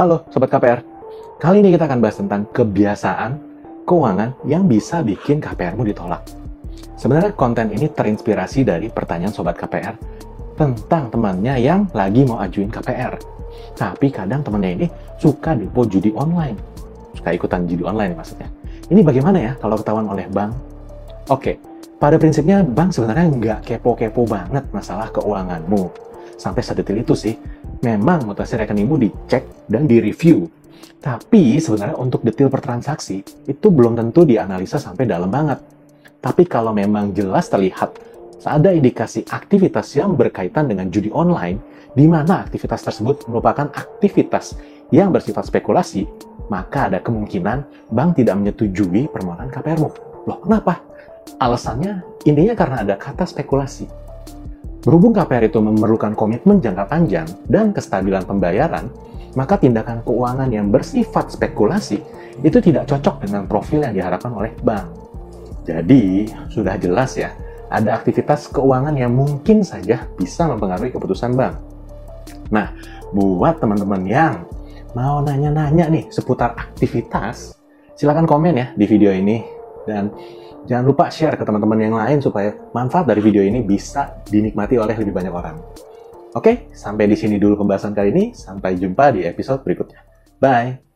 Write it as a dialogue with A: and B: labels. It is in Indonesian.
A: Halo Sobat KPR, kali ini kita akan bahas tentang kebiasaan keuangan yang bisa bikin KPRmu ditolak. Sebenarnya konten ini terinspirasi dari pertanyaan Sobat KPR tentang temannya yang lagi mau ajuin KPR. Tapi kadang temannya ini suka depo judi online. Suka ikutan judi online maksudnya. Ini bagaimana ya kalau ketahuan oleh bank? Oke, pada prinsipnya bank sebenarnya nggak kepo-kepo banget masalah keuanganmu sampai sedetil itu sih. Memang mutasi rekeningmu dicek dan direview. Tapi sebenarnya untuk detail per transaksi itu belum tentu dianalisa sampai dalam banget. Tapi kalau memang jelas terlihat ada indikasi aktivitas yang berkaitan dengan judi online, di mana aktivitas tersebut merupakan aktivitas yang bersifat spekulasi, maka ada kemungkinan bank tidak menyetujui permohonan KPR-mu. Loh, kenapa? Alasannya intinya karena ada kata spekulasi. Berhubung KPR itu memerlukan komitmen jangka panjang dan kestabilan pembayaran, maka tindakan keuangan yang bersifat spekulasi itu tidak cocok dengan profil yang diharapkan oleh bank. Jadi, sudah jelas ya, ada aktivitas keuangan yang mungkin saja bisa mempengaruhi keputusan bank. Nah, buat teman-teman yang mau nanya-nanya nih seputar aktivitas, silahkan komen ya di video ini. Dan Jangan lupa share ke teman-teman yang lain supaya manfaat dari video ini bisa dinikmati oleh lebih banyak orang. Oke, sampai di sini dulu pembahasan kali ini. Sampai jumpa di episode berikutnya. Bye!